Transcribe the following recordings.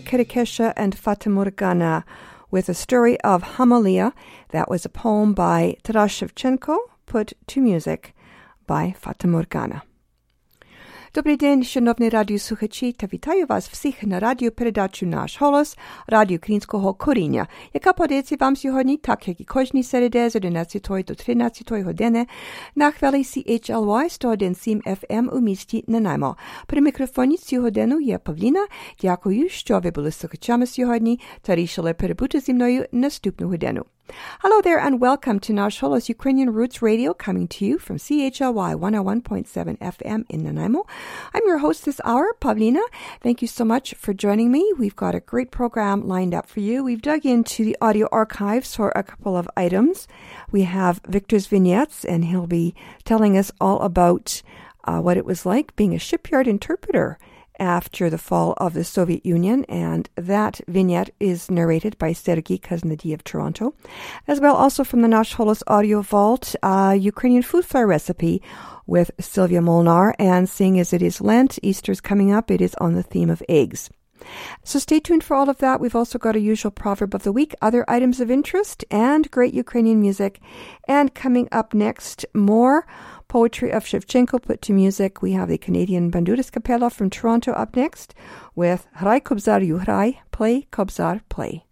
Kirikesha and Fatamorgana with a story of Hamalia. That was a poem by Taras Shevchenko, put to music by Fatamorgana. Добрий день, шановні радіослухачі, та вітаю вас всіх на радіопередачу «Наш голос» радіо українського коріння, яка подається вам сьогодні, так як і кожній середе з 11 до 13 години на хвилі CHLY 101.7 FM у місті Нанаймо. При мікрофоні цю годину є Павліна. Дякую, що ви були слухачами сьогодні та рішили перебути зі мною наступну годину. Hello there and welcome to Nash Holos Ukrainian Roots Radio coming to you from CHLY 101.7 FM in Nanaimo. I'm your host this hour, Pavlina. Thank you so much for joining me. We've got a great program lined up for you. We've dug into the audio archives for a couple of items. We have Victor's vignettes and he'll be telling us all about uh, what it was like being a shipyard interpreter after the fall of the Soviet Union, and that vignette is narrated by Sergei Kuznedy of Toronto, as well also from the Nash Holos Audio Vault, a Ukrainian food fare recipe with Sylvia Molnar, and seeing as it is Lent, Easter's coming up, it is on the theme of eggs. So stay tuned for all of that. We've also got a usual proverb of the week, other items of interest, and great Ukrainian music. And coming up next, more poetry of Shevchenko put to music. We have the Canadian Bandurist Capella from Toronto up next with Hrai Kobzar Yuhrai, Play Kobzar Play.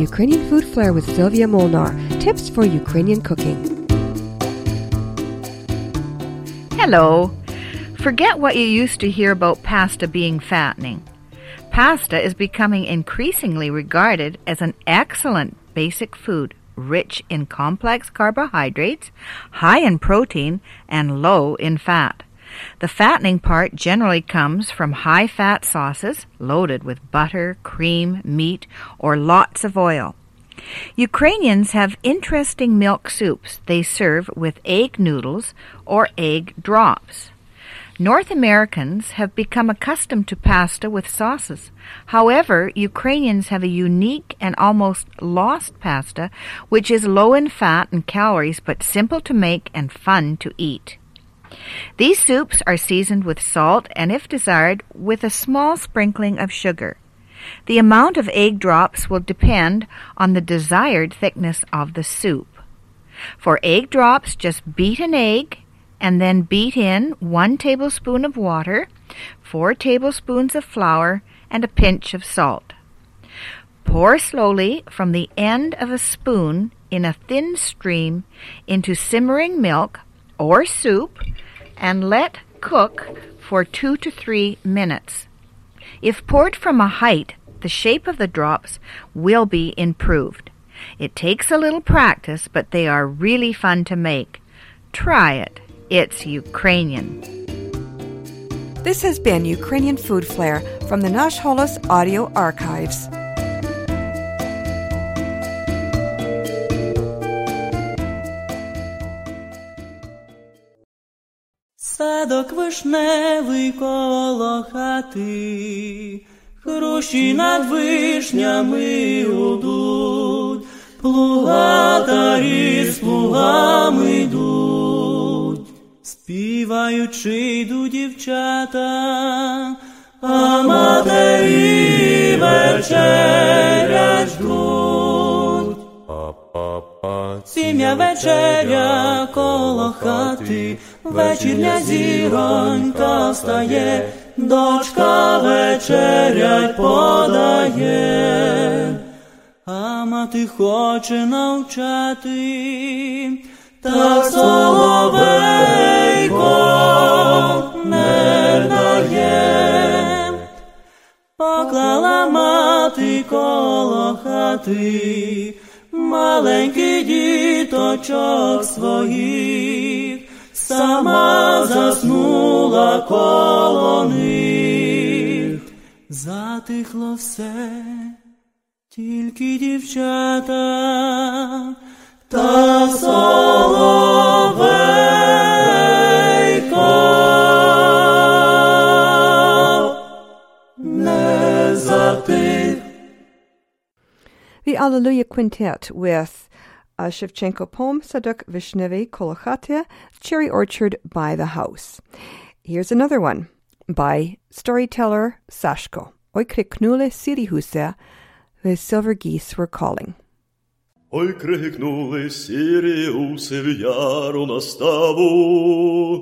Ukrainian Food Flair with Sylvia Molnar. Tips for Ukrainian cooking. Hello. Forget what you used to hear about pasta being fattening. Pasta is becoming increasingly regarded as an excellent basic food, rich in complex carbohydrates, high in protein, and low in fat. The fattening part generally comes from high fat sauces loaded with butter, cream, meat, or lots of oil. Ukrainians have interesting milk soups they serve with egg noodles or egg drops. North Americans have become accustomed to pasta with sauces. However, Ukrainians have a unique and almost lost pasta, which is low in fat and calories but simple to make and fun to eat. These soups are seasoned with salt and, if desired, with a small sprinkling of sugar. The amount of egg drops will depend on the desired thickness of the soup. For egg drops, just beat an egg and then beat in one tablespoon of water, four tablespoons of flour, and a pinch of salt. Pour slowly from the end of a spoon in a thin stream into simmering milk or soup and let cook for two to three minutes. If poured from a height, the shape of the drops will be improved. It takes a little practice, but they are really fun to make. Try it. It's Ukrainian. This has been Ukrainian Food Flair from the Nash Holos Audio Archives. Садок вишневий коло хати, Хрущі над вишнями удуть, Плугатарі з плугами йдуть, співаючи йду дівчата, а матері вечерять ждуть. Сім'я вечеря коло хати, вечірня зіронька встає, дочка вечерять подає, а мати хоче навчати, та соловейко не дає. Поклала мати коло хати, маленький діточок своїх, сама заснула коло них, затихло все, тільки дівчата та соловейко не затих. The Alleluia Quintet with a Shevchenko poem, Sadok Vishnevy Kolokhatia, Cherry Orchard by the House. Here's another one by storyteller Sashko. Oj kriknule sirihuse, the silver geese were calling. Ой, крикнули Сіріуси в яру на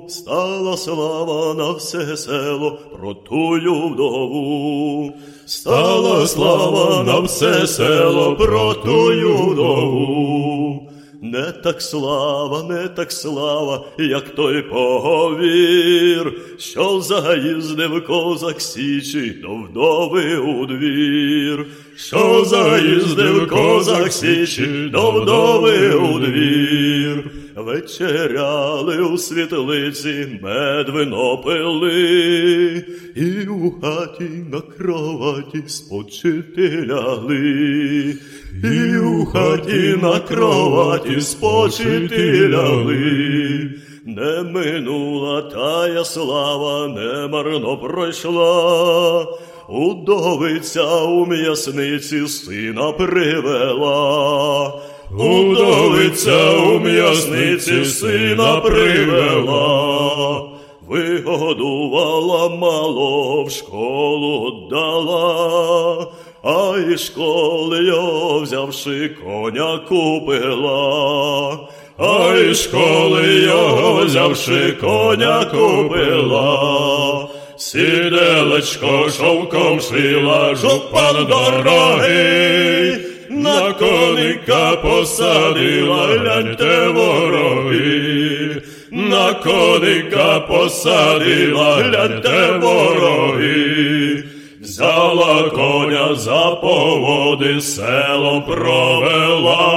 стала слава на все село про тую вдову. Стала слава на все село про тую вдову. Не так слава, не так слава, як той поговір, що заїздив козак січі до вдови у двір, що заїздив козак січі до вдови у двір. Вечеряли у світлиці, мед вино пили, і у хаті на кроваті спочити лягли, і у хаті на кроваті спочити лягли. Не минула тая слава, не марно пройшла, удовиця у м'ясниці сина привела. Удовиця у м'ясниці сина привела, вигодувала мало в школу дала, а із школи його взявши коня купила, а із школи його взявши коня купила. Сіделечко шовком шила, жупан дорогий, на коника посадила, гляньте вороги, на коника посадила, гляньте вороги. Взяла коня за поводи, село провела,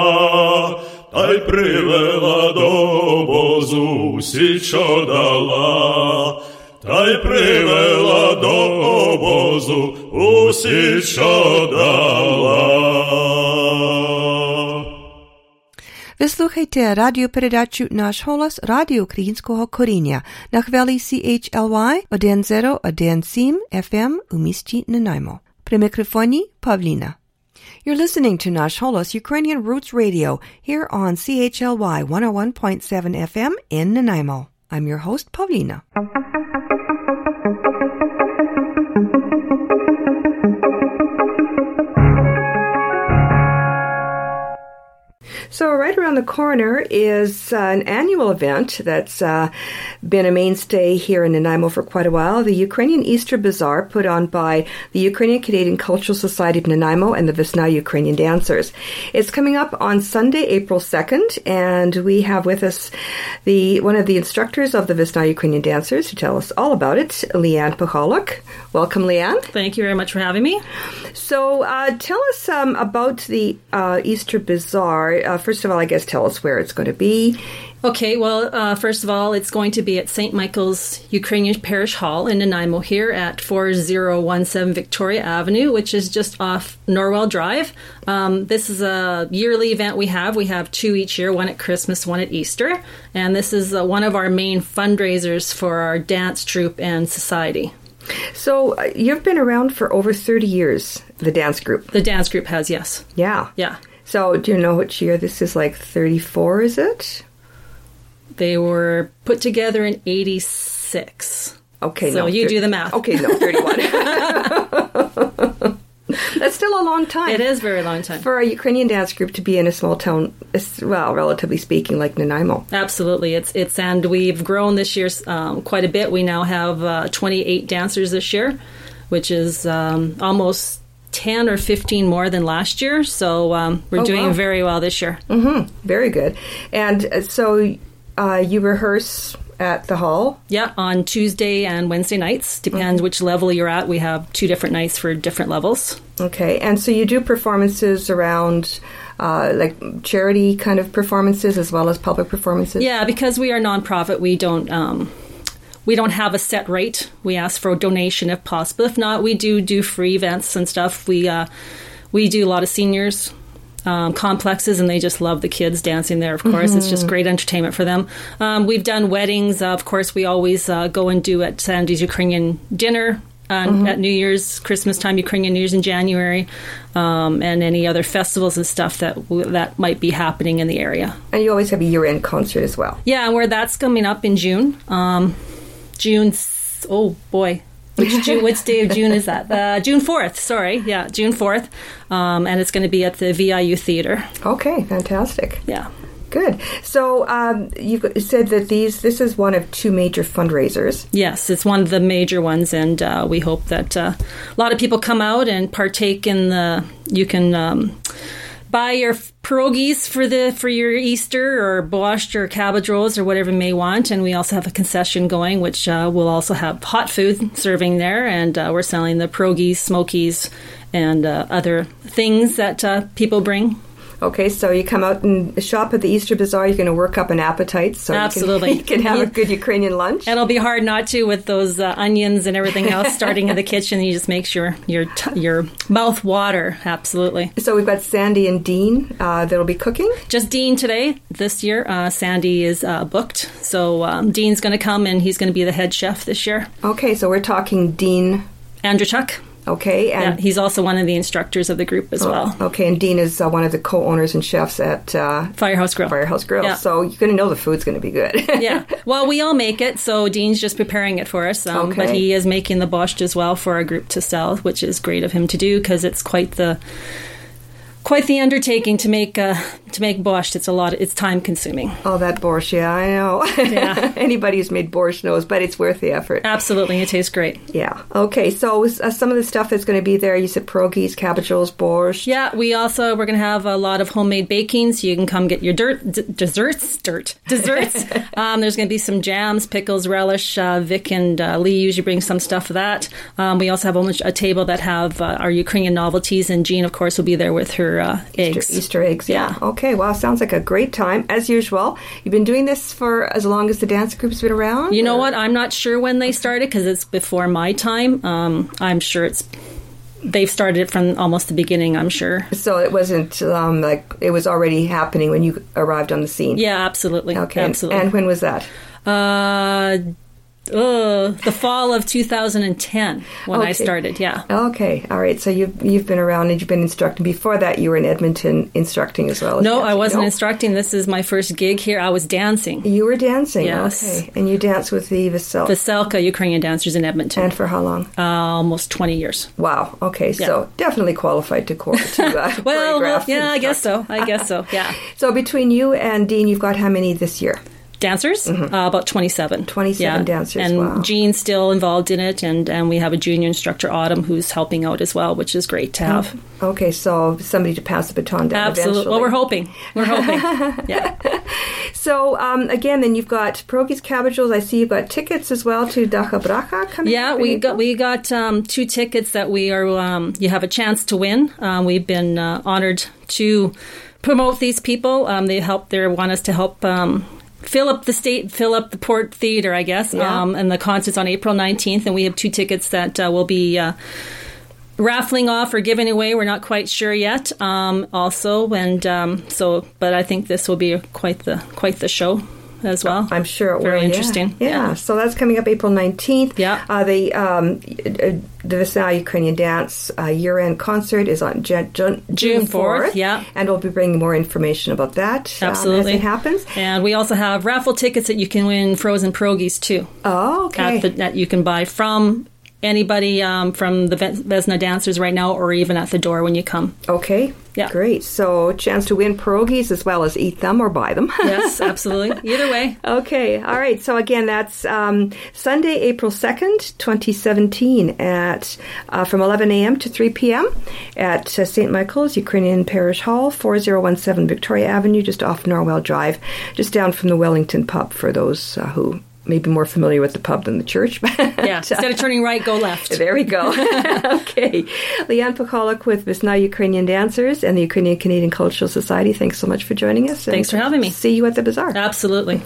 та й привела до обозу, січо дала, та й привела до обозу усі, що дала. Ви слухайте радіопередачу Наш голос Радіо Українського коріння на хвилі CHLY 1017 FM у місті Нанаймо. При мікрофоні Павліна. You're listening to Nash Holos Ukrainian Roots Radio here on CHLY 101.7 FM in Nanaimo. I'm your host, Pavlina. thank you So, right around the corner is uh, an annual event that's uh, been a mainstay here in Nanaimo for quite a while the Ukrainian Easter Bazaar, put on by the Ukrainian Canadian Cultural Society of Nanaimo and the Vesna Ukrainian Dancers. It's coming up on Sunday, April 2nd, and we have with us the one of the instructors of the Vesna Ukrainian Dancers to tell us all about it, Leanne Pacholuk. Welcome, Leanne. Thank you very much for having me. So, uh, tell us um, about the uh, Easter Bazaar. First of all, I guess tell us where it's going to be. Okay, well, uh, first of all, it's going to be at St. Michael's Ukrainian Parish Hall in Nanaimo here at 4017 Victoria Avenue, which is just off Norwell Drive. Um, this is a yearly event we have. We have two each year, one at Christmas, one at Easter. And this is uh, one of our main fundraisers for our dance troupe and society. So, uh, you've been around for over 30 years, the dance group. The dance group has, yes. Yeah. Yeah. So, do you know which year this is like 34, is it? They were put together in 86. Okay, So no. you thir- do the math. Okay, no, 31. That's still a long time. It is very long time. For a Ukrainian dance group to be in a small town, well, relatively speaking, like Nanaimo. Absolutely, it's it's and we've grown this year um, quite a bit. We now have uh, 28 dancers this year, which is um, almost 10 or 15 more than last year. So um, we're Oh, doing wow. very well this year. Very good. And uh, so uh, you rehearse at the hall. Yeah, on Tuesday and Wednesday nights, depends Mm-hmm. which level you're at. We have two different nights for different levels. Okay. And so you do performances around uh, like charity kind of performances as well as public performances? Yeah, because we are nonprofit, we don't um, we don't have a set rate. We ask for a donation if possible. If not, we do do free events and stuff. We uh, we do a lot of seniors. Um, complexes and they just love the kids dancing there of course it's just great entertainment for them um, we've done weddings uh, of course we always uh, go and do at sandy's ukrainian dinner on, at new year's christmas time ukrainian new year's in january um, and any other festivals and stuff that w- that might be happening in the area And you always have a year end concert as well. yeah, where that's coming up in June. June. Oh boy, which June? which day of June is that? Uh, June fourth. Sorry, yeah, June fourth. Um, and it's going to be at the VIU Theater. Okay, fantastic. Yeah. Good. So um, you said that these this is one of two major fundraisers. Yes, it's one of the major ones, and uh, we hope that uh, a lot of people come out and partake in the. You can um, buy your pierogies for the for your Easter or borscht or cabbage rolls or whatever you may want, and we also have a concession going, which uh, will also have hot food serving there, and uh, we're selling the pierogies, smokies, and uh, other things that uh, people bring. Okay, so you come out and shop at the Easter Bazaar. You're going to work up an appetite, so Absolutely. you can, you can have a good Ukrainian lunch. And it'll be hard not to with those uh, onions and everything else starting in the kitchen. You just make sure your t- your mouth water. Absolutely. So we've got Sandy and Dean uh, that'll be cooking. Just Dean today. This year, uh, Sandy is uh, booked, so um, Dean's going to come and he's going to be the head chef this year. Okay, so we're talking Dean. Andrew Okay, Yeah, and he's also one of the instructors of the group as well. okay, and Dean is uh, one of the co-owners and chefs at uh, Firehouse Grill. Firehouse Grill. Yeah. So you're going to know the food's going to be good. yeah. Well, we all make it, so Dean's just preparing it for us. Um, But he is making the borscht as well for our group to sell, which is great of him to do because it's quite the quite the undertaking to make uh, to make borscht, it's a lot. It's time consuming. Oh, that borscht, yeah, I know. Yeah. Anybody who's made borscht knows, but it's worth the effort. Absolutely, it tastes great. Yeah. Okay. So uh, some of the stuff that's going to be there, you said pierogies, cabbages, borscht. Yeah, we also we're going to have a lot of homemade baking, So you can come get your dirt d- desserts, dirt desserts. um, there's going to be some jams, pickles, relish. Uh, Vic and uh, Lee usually bring some stuff for that. Um, we also have a, a table that have uh, our Ukrainian novelties, and Jean, of course, will be there with her uh, eggs. Easter, Easter eggs. Yeah. Okay. Well, sounds like a great time as usual. You've been doing this for as long as the dance group's been around. You know or- what? I'm not sure when they started because it's before my time. Um, I'm sure it's they've started it from almost the beginning. I'm sure. So it wasn't um, like it was already happening when you arrived on the scene. Yeah, absolutely. Okay. and- absolutely. And when was that? Uh, uh, the fall of 2010 when I started. Yeah. Okay. All right. So you've you've been around and you've been instructing. Before that, you were in Edmonton instructing as well. as No, I wasn't No? instructing. This is my first gig here. I was dancing. You were dancing. Yes. Okay. And you danced with the Vasel. Veselka Ukrainian dancers in Edmonton. and for how long? uh, almost 20 years. Wow. Okay. Yeah. So definitely qualified to, co- to uh, Well, well, yeah, I guess so. I guess so. Yeah. So between you and Dean, you've got how many this year? Dancers, uh, about 27. 27 yeah. Mm-hmm. dancers, And wow. Jean's still involved in it, and, and we have a junior instructor, Autumn, who's helping out as well, which is great to have. Okay, so somebody to pass the baton down. Absolutely. Well, we're hoping. We're hoping. yeah. So um, again, then you've got pierogies, cabbages. I see you've got tickets as well to DakhaBrakha coming. Yeah, we got we got um, two tickets that we are. Um, you have a chance to win. Um, we've been uh, honored to promote these people. Um, they help. They want us to help. Fill up the state, fill up the Port Theater, I guess. Yeah. Um, and the concert's on April 19th, and we have two tickets that uh, will be uh, raffling off or giving away. We're not quite sure yet. Um, also, and um, so, but I think this will be quite the quite the show as well. I'm sure it Very will. yeah. interesting. Yeah. Yeah. So that's coming up April 19th. Yeah. Uh, the um, the Vesna Ukrainian Dance uh, year end concert is on Jan- June, June 4th, yeah. And we'll be bringing more information about that um, Absolutely. as it happens. And we also have raffle tickets that you can win frozen pierogies too. Oh, okay. At the, that you can buy from anybody um, from the Ves- Vesna dancers right now, or even at the door when you come. okay. Yeah. Great. So chance to win pierogies as well as eat them or buy them. Yes, absolutely. Either way. Okay, all right. So again, that's um, Sunday, April second, twenty seventeen, at uh, from eleven a.m. to three p.m. at uh, St. Michael's Ukrainian Parish Hall, four zero one seven Victoria Avenue, just off Norwell Drive, just down from the Wellington Pub. For those uh, who may be more familiar with the pub than the church, But Yeah. Uh, instead of turning right, go left. There we go. okay. Leanne Pacholuk with Vesna Ukrainian Dancers and the Ukrainian Canadian Cultural Society. Thanks so much for joining us. Thanks for having me. See you at the bazaar. Absolutely.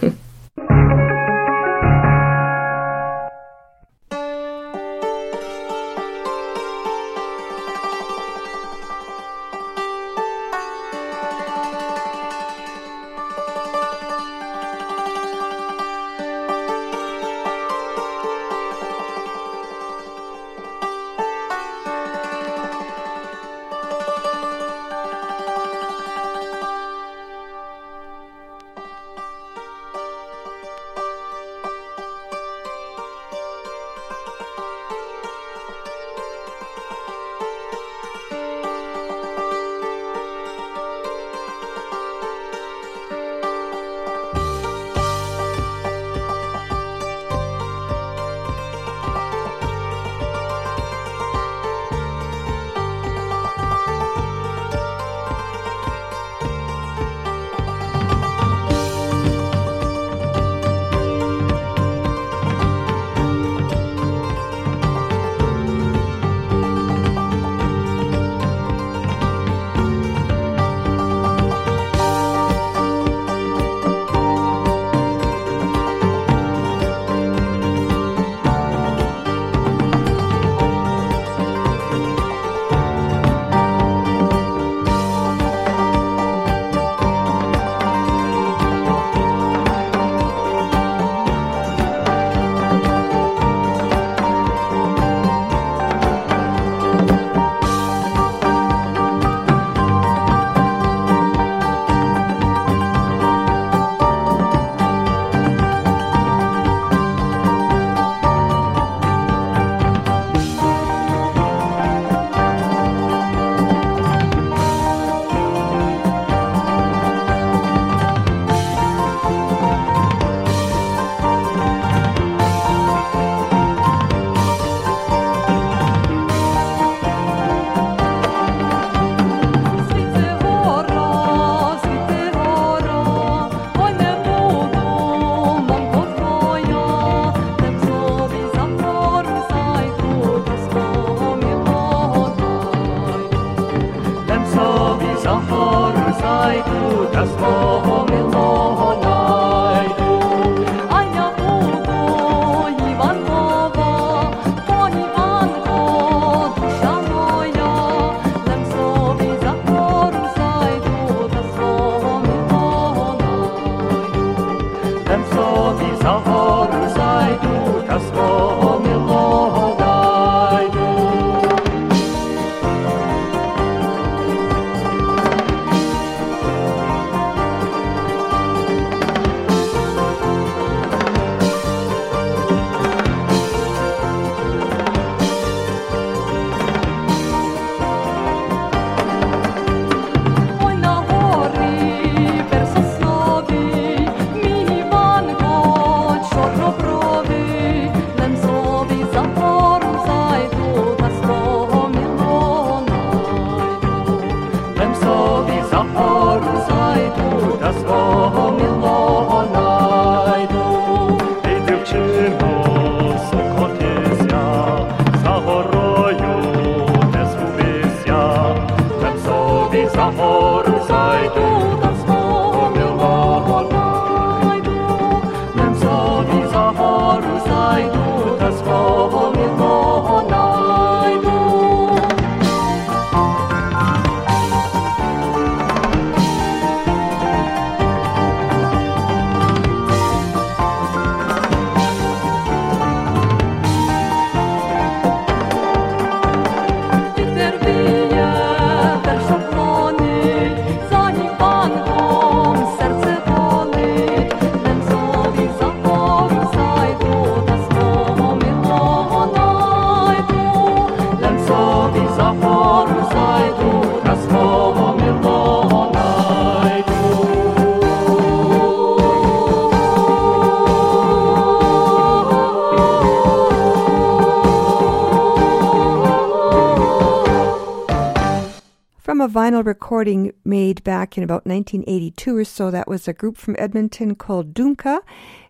In about 1982 or so, that was a group from Edmonton called Dumka,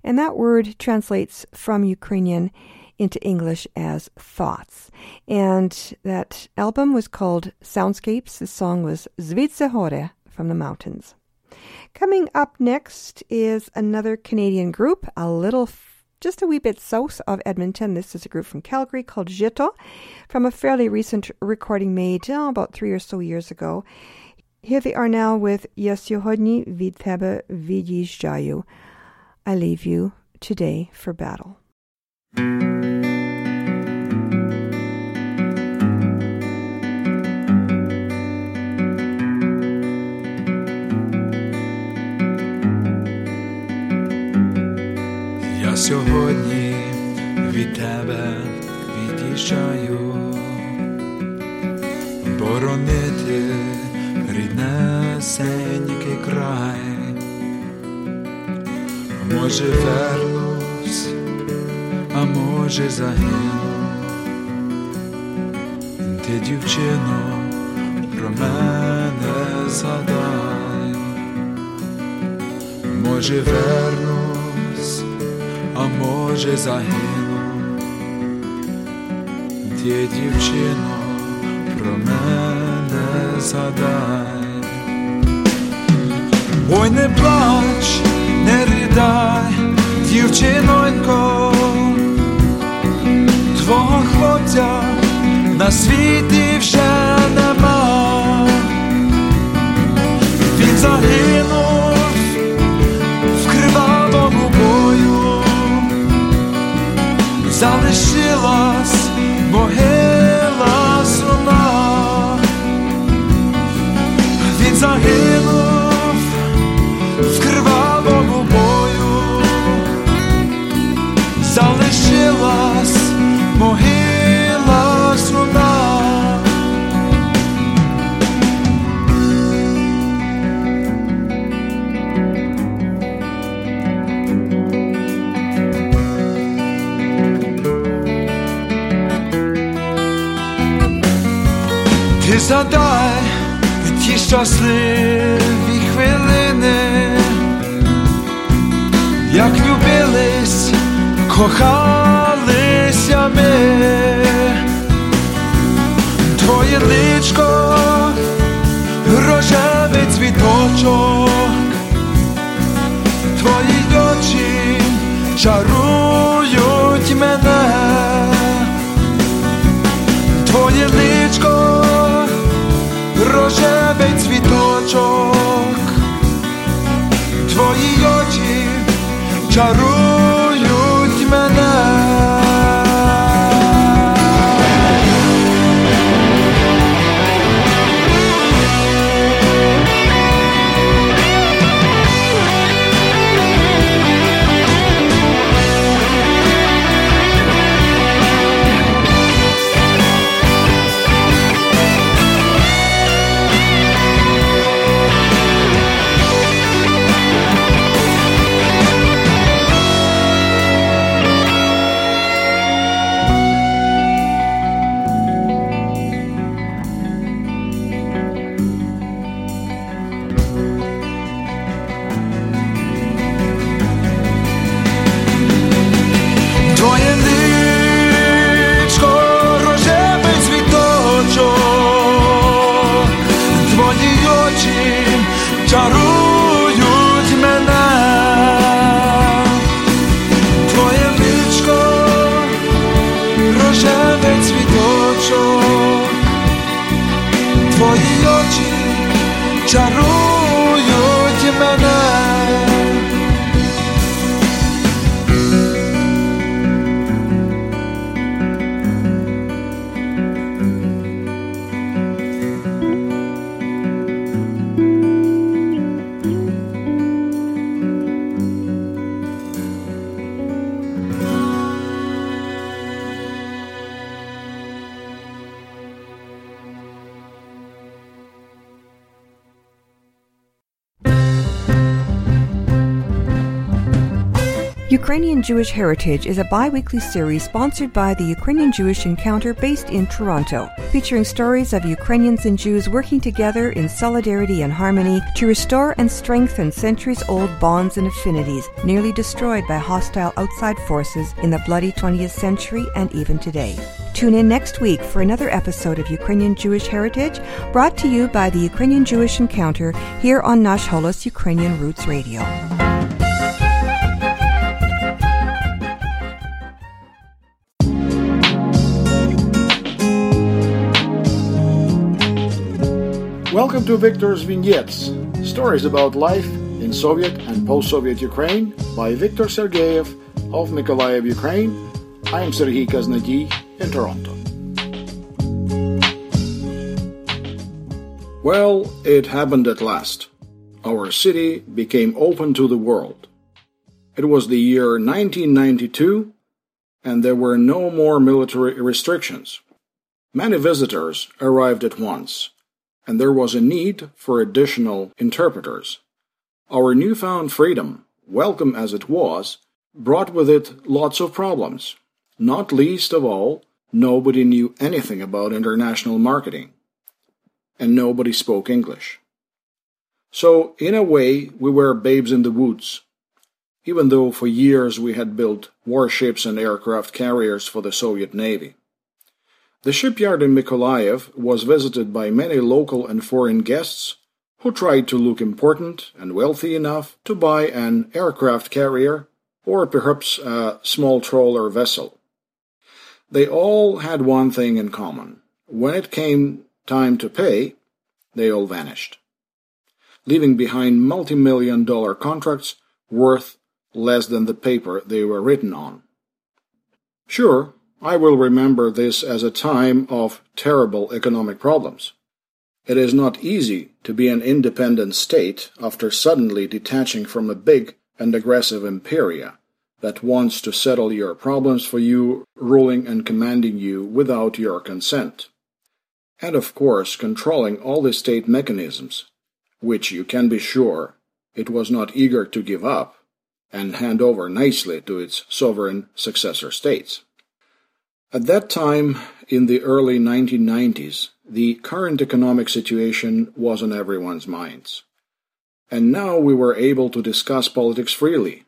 and that word translates from Ukrainian into English as thoughts. And that album was called Soundscapes. The song was Zvitse Hore from the mountains. Coming up next is another Canadian group, a little, just a wee bit south of Edmonton. This is a group from Calgary called Jito, from a fairly recent recording made oh, about three or so years ago. Here they are now with Я сьогодні від тебе від'їжджаю. I leave you today for battle. Я сьогодні від тебе від'їжджаю, боронити Ріднесенький край. Може вернусь, а може загину. Ти, дівчино, про мене згадай. Може вернусь, а може загину. Ти, дівчино, про мене згадай. Ой, не плач, не ридай, дівчинонько, твого хлопця на світі вже нема. Він загинув в кривавому бою, залишилась Jewish Heritage is a bi weekly series sponsored by the Ukrainian Jewish Encounter based in Toronto, featuring stories of Ukrainians and Jews working together in solidarity and harmony to restore and strengthen centuries old bonds and affinities nearly destroyed by hostile outside forces in the bloody 20th century and even today. Tune in next week for another episode of Ukrainian Jewish Heritage brought to you by the Ukrainian Jewish Encounter here on Nash Holos Ukrainian Roots Radio. Welcome to Victor's Vignettes, stories about life in Soviet and post-Soviet Ukraine by Viktor Sergeyev of Mykolaiv, Ukraine. I am Serhiy Kaznady in Toronto. Well, it happened at last. Our city became open to the world. It was the year 1992, and there were no more military restrictions. Many visitors arrived at once and there was a need for additional interpreters. Our newfound freedom, welcome as it was, brought with it lots of problems. Not least of all, nobody knew anything about international marketing, and nobody spoke English. So, in a way, we were babes in the woods. Even though for years we had built warships and aircraft carriers for the Soviet Navy. The shipyard in Mykolaiv was visited by many local and foreign guests who tried to look important and wealthy enough to buy an aircraft carrier or perhaps a small trawler vessel. They all had one thing in common. When it came time to pay, they all vanished, leaving behind multi million dollar contracts worth less than the paper they were written on. Sure, I will remember this as a time of terrible economic problems. It is not easy to be an independent state after suddenly detaching from a big and aggressive imperia that wants to settle your problems for you, ruling and commanding you without your consent. And of course, controlling all the state mechanisms, which you can be sure it was not eager to give up and hand over nicely to its sovereign successor states. At that time, in the early 1990s, the current economic situation was on everyone's minds. And now we were able to discuss politics freely.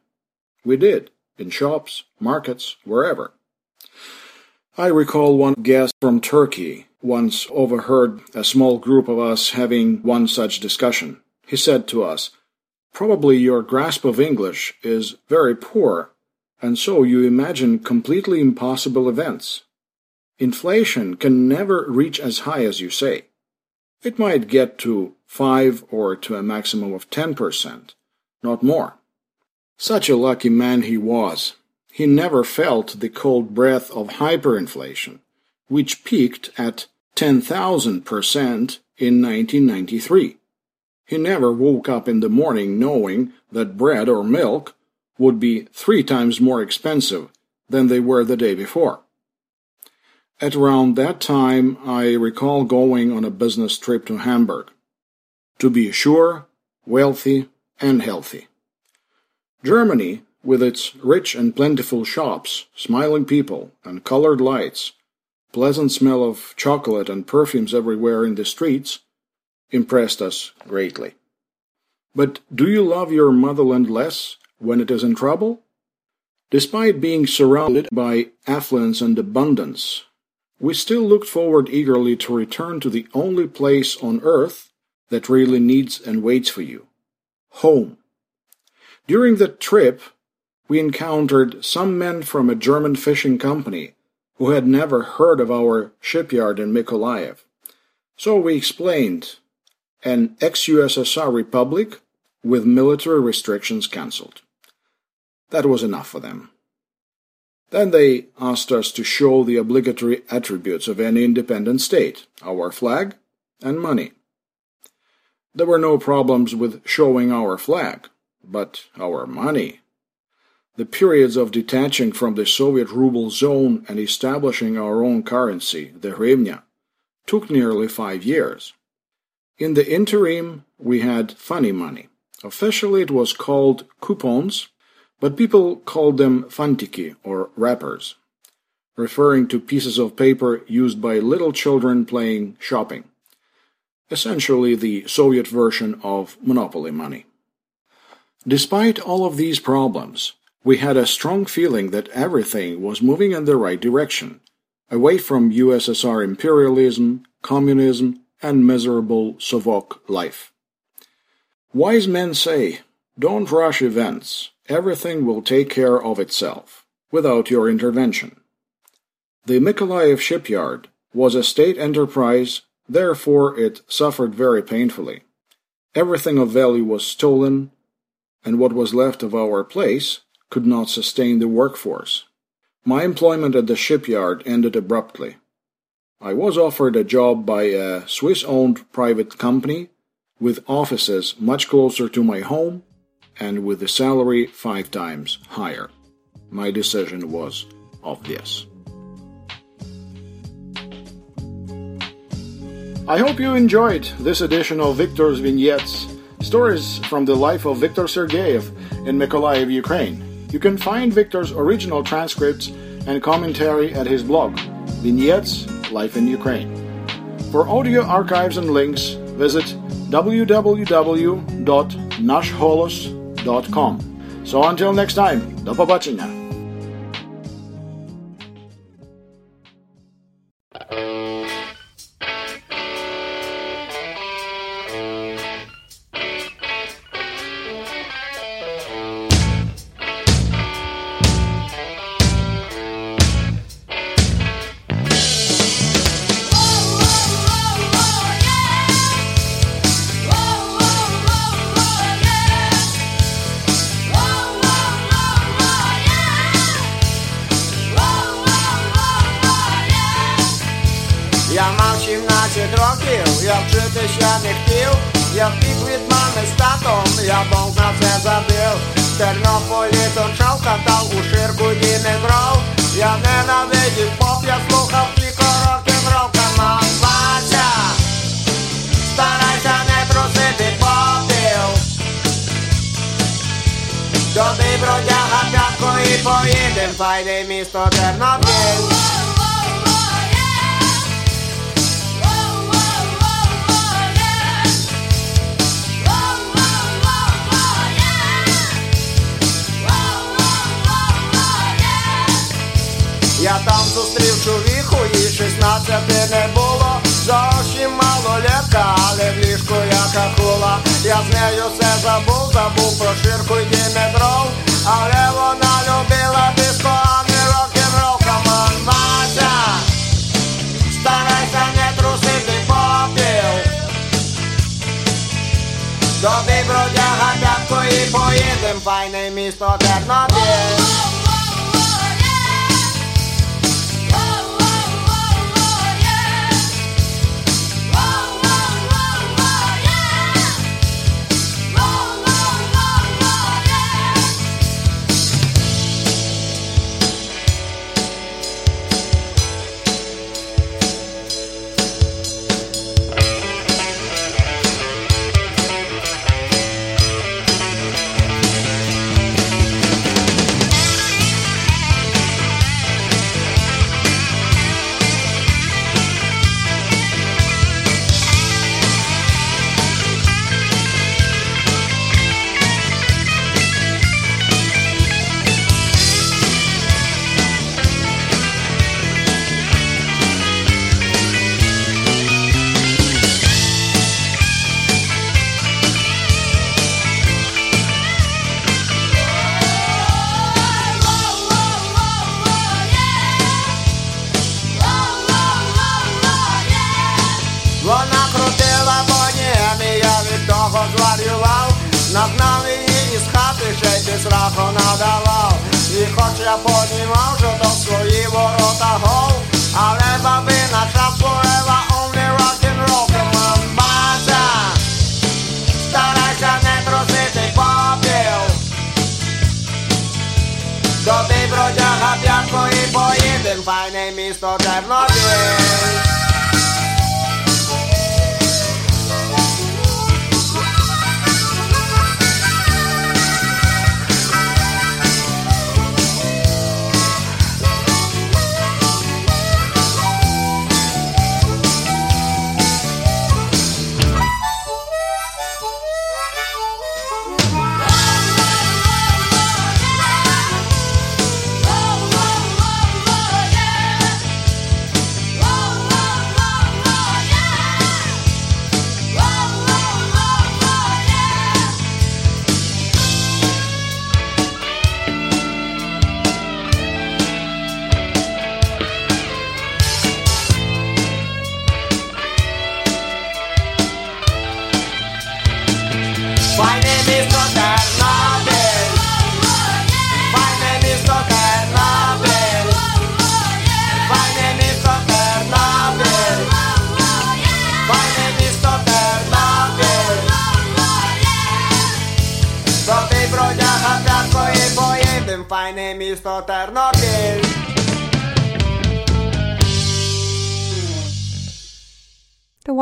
We did, in shops, markets, wherever. I recall one guest from Turkey once overheard a small group of us having one such discussion. He said to us, Probably your grasp of English is very poor, and so you imagine completely impossible events. Inflation can never reach as high as you say. It might get to 5 or to a maximum of 10%, not more. Such a lucky man he was. He never felt the cold breath of hyperinflation, which peaked at 10,000% in 1993. He never woke up in the morning knowing that bread or milk would be three times more expensive than they were the day before. At around that time, I recall going on a business trip to Hamburg to be sure, wealthy, and healthy. Germany, with its rich and plentiful shops, smiling people, and colored lights, pleasant smell of chocolate and perfumes everywhere in the streets, impressed us greatly. But do you love your motherland less when it is in trouble? Despite being surrounded by affluence and abundance, we still looked forward eagerly to return to the only place on earth that really needs and waits for you home. During the trip, we encountered some men from a German fishing company who had never heard of our shipyard in Mykolaiv. So we explained an ex USSR republic with military restrictions cancelled. That was enough for them. Then they asked us to show the obligatory attributes of any independent state our flag and money. There were no problems with showing our flag, but our money. The periods of detaching from the Soviet ruble zone and establishing our own currency, the hryvnia, took nearly five years. In the interim, we had funny money. Officially, it was called coupons, but people called them fantiki or wrappers, referring to pieces of paper used by little children playing shopping. Essentially, the Soviet version of monopoly money. Despite all of these problems, we had a strong feeling that everything was moving in the right direction, away from USSR imperialism, communism, and miserable Sovok life. Wise men say, don't rush events, everything will take care of itself, without your intervention. The Mykolaiv shipyard was a state enterprise, therefore it suffered very painfully. Everything of value was stolen, and what was left of our place could not sustain the workforce. My employment at the shipyard ended abruptly. I was offered a job by a Swiss owned private company with offices much closer to my home and with the salary five times higher. My decision was obvious. I hope you enjoyed this edition of Victor's Vignettes, stories from the life of Viktor Sergeyev in Mykolaiv, Ukraine. You can find Victor's original transcripts and commentary at his blog, Vignettes Life in Ukraine. For audio archives and links, visit www.nashholos.com. So until next time, do popatrzenia. Зустрів чоловіку, їй 16 не було. Зовсім малолетка, але в ліжку як акула. Я з нею все забув, забув про ширку й дімедров. Але вона любила диско, а не рок-н-рол, камон, Вася. Старайся не трусити попіл. Доби бродяга п'ятко і поїдем, файне місто Тернопіль. Me mim só quer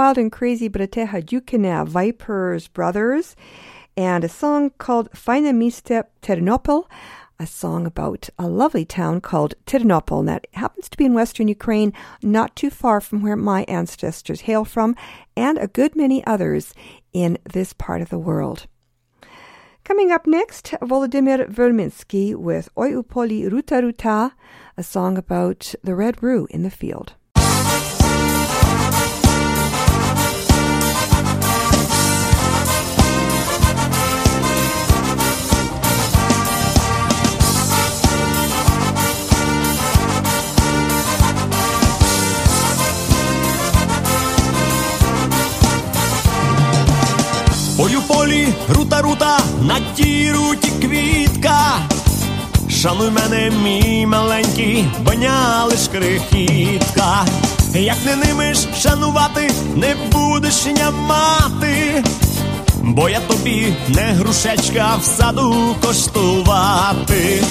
Wild and Crazy Braty Hadiukiny Vipers Brothers, and a song called Faine Misto Ternopil, a song about a lovely town called Ternopil, that happens to be in western Ukraine, not too far from where my ancestors hail from, and a good many others in this part of the world. Coming up next, Volodymyr Verminsky with Oi Upoli Ruta Ruta, a song about the red rue in the field. Полі рута рута на тій руті квітка. Шануй мене, мій маленький, баня лиш крихітка. Як не нимиш шанувати, не будеш ня мати, бо я тобі не грушечка в саду коштувати.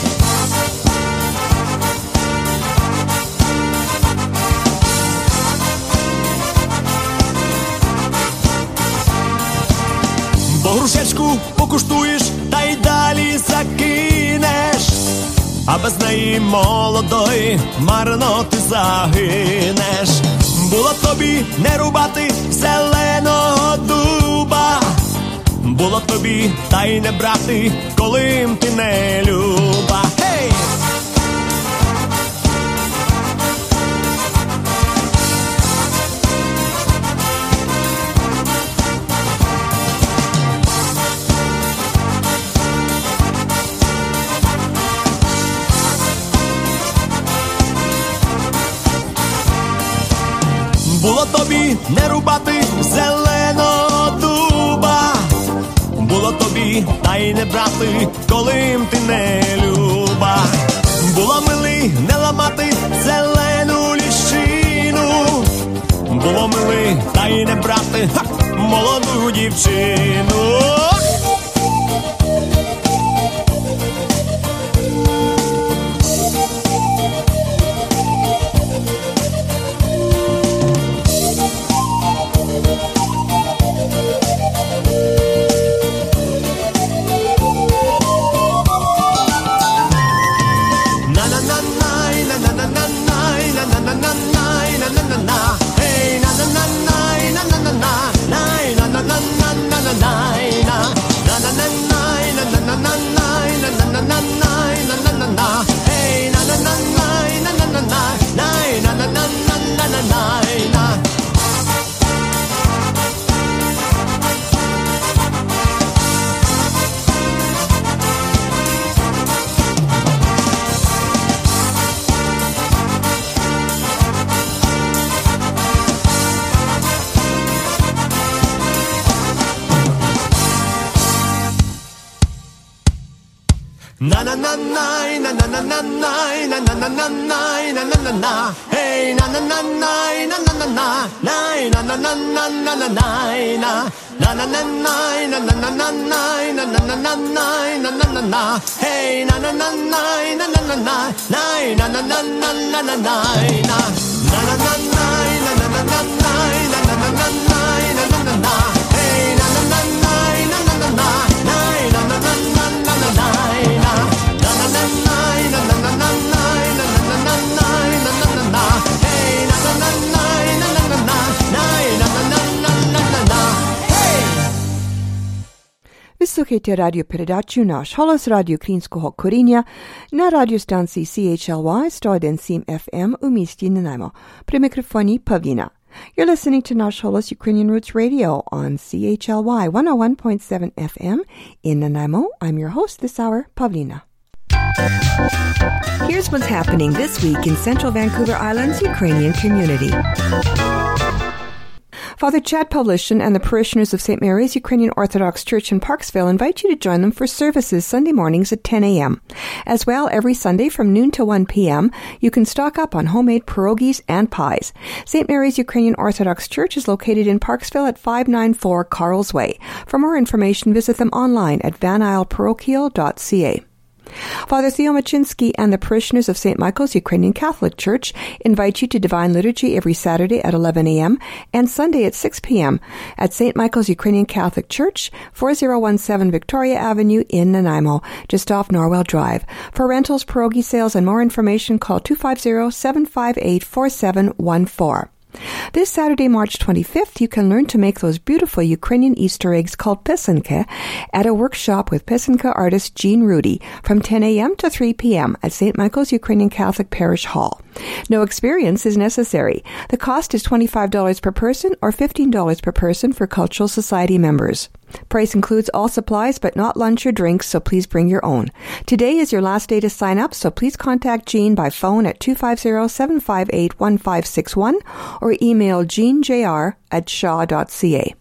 Грушечку покуштуєш та й далі закинеш, а без неї молодої марно ти загинеш. Було тобі не рубати зеленого дуба, було тобі та й не брати, коли ти не люба. Гей! Було тобі не рубати зеленого дуба, було тобі та й не брати, коли ти не люба. Було мили не ламати зелену ліщину, було мили та й не брати ха, молоду дівчину. Na Na na na na na na na na na na na na na na Hey na na na na na na na na na na na Na na na na na Slušajte radio Naš radio Krinskog korinja na radio stanci CHLY 101 FM u misti Nanaimo. Mikrofoni Pavlina. You're listening to Nash Holos Ukrainian Roots Radio on CHLY 101.7 FM in Nanaimo. I'm your host this hour, Pavlina. Here's what's happening this week in Central Vancouver Island's Ukrainian community. Father Chad Pavlishin and the parishioners of St. Mary's Ukrainian Orthodox Church in Parksville invite you to join them for services Sunday mornings at 10 a.m. As well, every Sunday from noon to 1 p.m., you can stock up on homemade pierogies and pies. St. Mary's Ukrainian Orthodox Church is located in Parksville at 594 Carl's Way. For more information, visit them online at vanisleparochial.ca. Father Theo Machinsky and the parishioners of St. Michael's Ukrainian Catholic Church invite you to Divine Liturgy every Saturday at 11 a.m. and Sunday at 6 p.m. at St. Michael's Ukrainian Catholic Church, 4017 Victoria Avenue in Nanaimo, just off Norwell Drive. For rentals, pierogi sales, and more information, call 250-758-4714. This Saturday, March 25th, you can learn to make those beautiful Ukrainian Easter eggs called pisanka at a workshop with pisanka artist Jean Rudy from 10 a.m. to 3 p.m. at St. Michael's Ukrainian Catholic Parish Hall. No experience is necessary. The cost is $25 per person or $15 per person for Cultural Society members. Price includes all supplies but not lunch or drinks, so please bring your own. Today is your last day to sign up, so please contact Jean by phone at 250-758-1561 or email jeanjr at shaw.ca.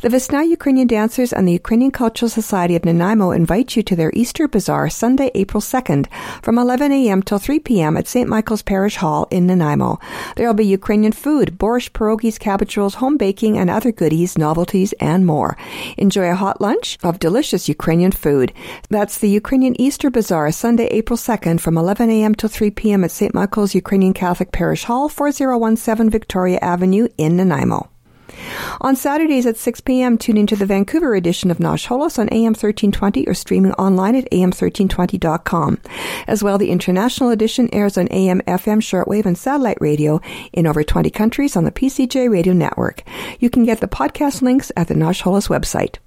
The Vesna Ukrainian dancers and the Ukrainian Cultural Society of Nanaimo invite you to their Easter Bazaar Sunday, April 2nd from 11 a.m. till 3 p.m. at St. Michael's Parish Hall in Nanaimo. There will be Ukrainian food, borscht, pierogies, cabbage rolls, home baking, and other goodies, novelties, and more. Enjoy a hot lunch of delicious Ukrainian food. That's the Ukrainian Easter Bazaar Sunday, April 2nd from 11 a.m. till 3 p.m. at St. Michael's Ukrainian Catholic Parish Hall, 4017 Victoria Avenue in Nanaimo. On Saturdays at 6 p.m., tune into the Vancouver edition of Nash Holos on AM 1320 or streaming online at am1320.com. As well, the international edition airs on AM, FM, shortwave, and satellite radio in over 20 countries on the PCJ radio network. You can get the podcast links at the Nash Holos website.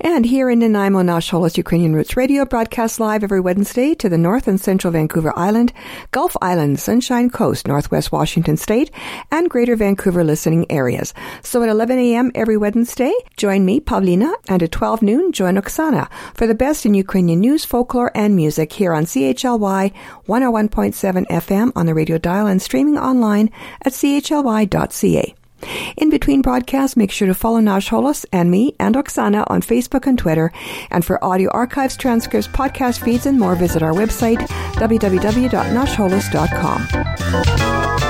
And here in Nanaimo, Nash Holos Ukrainian Roots Radio broadcasts live every Wednesday to the North and Central Vancouver Island, Gulf Island, Sunshine Coast, Northwest Washington State, and Greater Vancouver listening areas. So at 11 a.m. every Wednesday, join me, Pavlina, and at 12 noon, join Oksana for the best in Ukrainian news, folklore, and music here on CHLY 101.7 FM on the radio dial and streaming online at chly.ca. In between broadcasts, make sure to follow Nash Holos and me and Oksana on Facebook and Twitter. And for audio archives, transcripts, podcast feeds, and more, visit our website, www.nashholos.com.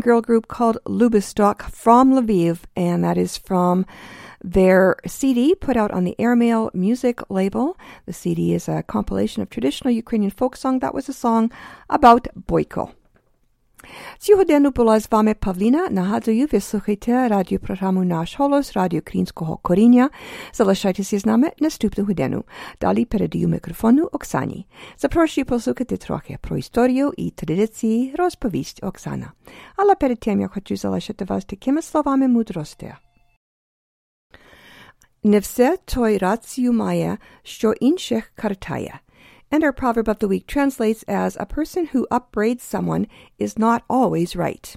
Ukrainian girl group called Lubistok from Lviv, and that is from their CD put out on the Airmail music label. The CD is a compilation of traditional Ukrainian folk song. That was a song about Boyko. Цю годину була з вами Павліна. Нагадую, ви слухайте радіопрограму «Наш голос» Радіо Українського коріння. Залишайтеся з нами наступну годину. Далі передаю мікрофону Оксані. Запрошую послухати трохи про історію і традиції розповість Оксана. Але перед тим я хочу залишити вас такими словами мудрості. Не все той рацію має, що інших картає. And our proverb of the week translates as a person who upbraids someone is not always right.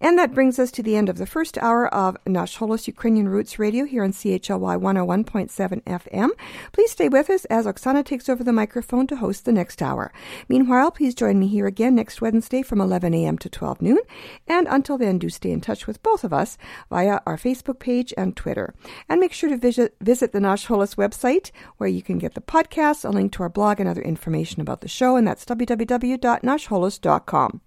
And that brings us to the end of the first hour of Nash Holos Ukrainian Roots Radio here on CHLY 101.7 FM. Please stay with us as Oksana takes over the microphone to host the next hour. Meanwhile, please join me here again next Wednesday from 11 a.m. to 12 noon. And until then, do stay in touch with both of us via our Facebook page and Twitter. And make sure to visit, visit the Nash Holos website where you can get the podcast, a link to our blog, and other information about the show. And that's www.nashholos.com.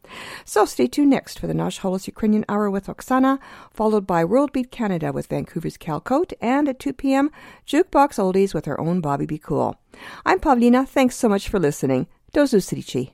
So stay tuned next for the Nash Ukrainian Hour with Oksana, followed by World Beat Canada with Vancouver's Cal Koat, and at 2 p.m., Jukebox Oldies with our own Bobby Be Cool. I'm Pavlina. Thanks so much for listening. Do Zusrici.